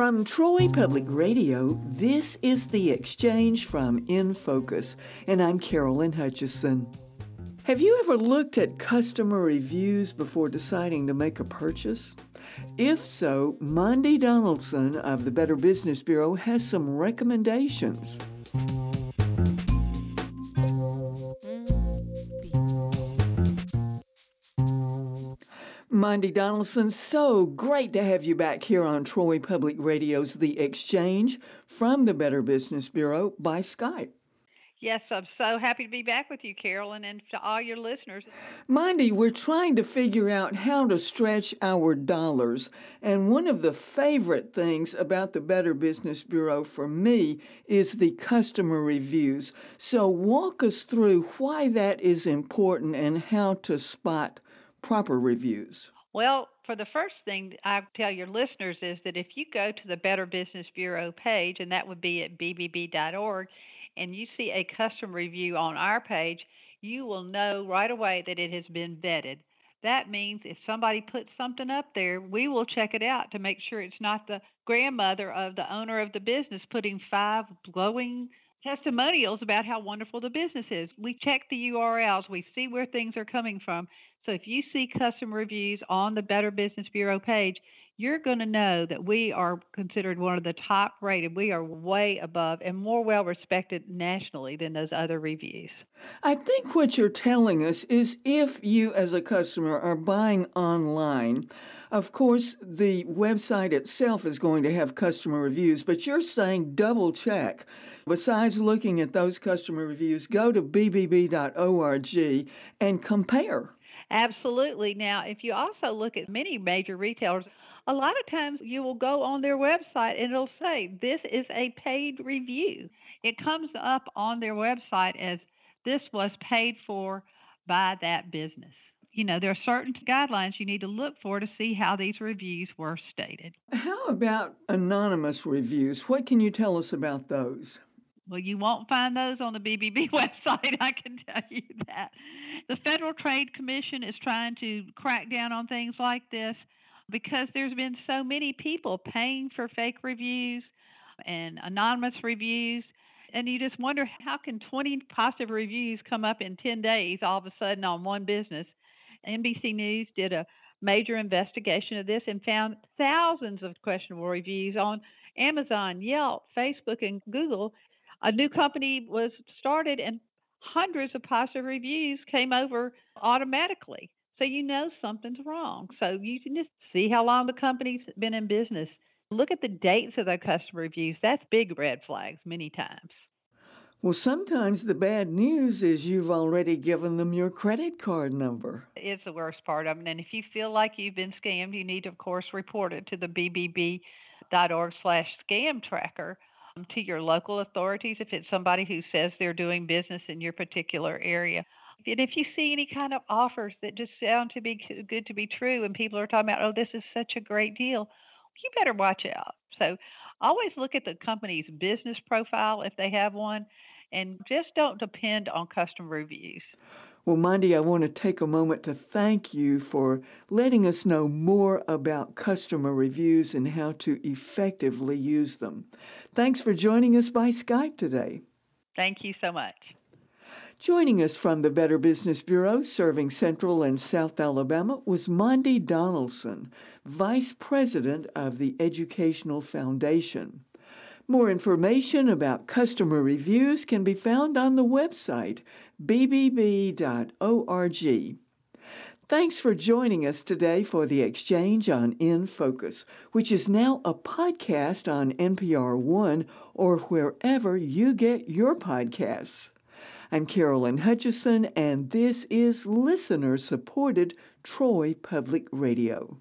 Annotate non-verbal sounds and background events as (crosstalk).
From Troy Public Radio, this is The Exchange from In Focus, and I'm Carolyn Hutchison. Have you ever looked at customer reviews before deciding to make a purchase? If so, Mondy Donaldson of the Better Business Bureau has some recommendations. Mondy Donaldson, so great to have you back here on Troy Public Radio's The Exchange from the Better Business Bureau by Skype. Yes, I'm so happy to be back with you, Carolyn, and to all your listeners. Mondy, we're trying to figure out how to stretch our dollars. And one of the favorite things about the Better Business Bureau for me is the customer reviews. So, walk us through why that is important and how to spot proper reviews. Well, for the first thing I tell your listeners is that if you go to the Better Business Bureau page, and that would be at bbb.org, and you see a custom review on our page, you will know right away that it has been vetted. That means if somebody puts something up there, we will check it out to make sure it's not the grandmother of the owner of the business putting five glowing testimonials about how wonderful the business is. We check the URLs, we see where things are coming from. So if you see custom reviews on the Better Business Bureau page, you're going to know that we are considered one of the top rated. We are way above and more well respected nationally than those other reviews. I think what you're telling us is if you, as a customer, are buying online, of course, the website itself is going to have customer reviews, but you're saying double check. Besides looking at those customer reviews, go to bbb.org and compare. Absolutely. Now, if you also look at many major retailers, a lot of times you will go on their website and it'll say, This is a paid review. It comes up on their website as this was paid for by that business. You know, there are certain guidelines you need to look for to see how these reviews were stated. How about anonymous reviews? What can you tell us about those? Well, you won't find those on the BBB (laughs) website, I can tell you that. The Federal Trade Commission is trying to crack down on things like this because there's been so many people paying for fake reviews and anonymous reviews and you just wonder how can 20 positive reviews come up in 10 days all of a sudden on one business nbc news did a major investigation of this and found thousands of questionable reviews on amazon yelp facebook and google a new company was started and hundreds of positive reviews came over automatically so you know something's wrong. So you can just see how long the company's been in business. Look at the dates of the customer reviews. That's big red flags many times. Well, sometimes the bad news is you've already given them your credit card number. It's the worst part of it. And if you feel like you've been scammed, you need to, of course, report it to the bbb.org slash scam tracker um, to your local authorities if it's somebody who says they're doing business in your particular area. And if you see any kind of offers that just sound to be good to be true, and people are talking about, oh, this is such a great deal, you better watch out. So always look at the company's business profile if they have one, and just don't depend on customer reviews. Well, Mondy, I want to take a moment to thank you for letting us know more about customer reviews and how to effectively use them. Thanks for joining us by Skype today. Thank you so much. Joining us from the Better Business Bureau serving Central and South Alabama was Mondy Donaldson, Vice President of the Educational Foundation. More information about customer reviews can be found on the website bbb.org. Thanks for joining us today for the Exchange on In Focus, which is now a podcast on NPR One or wherever you get your podcasts. I'm Carolyn Hutchison, and this is listener supported Troy Public Radio.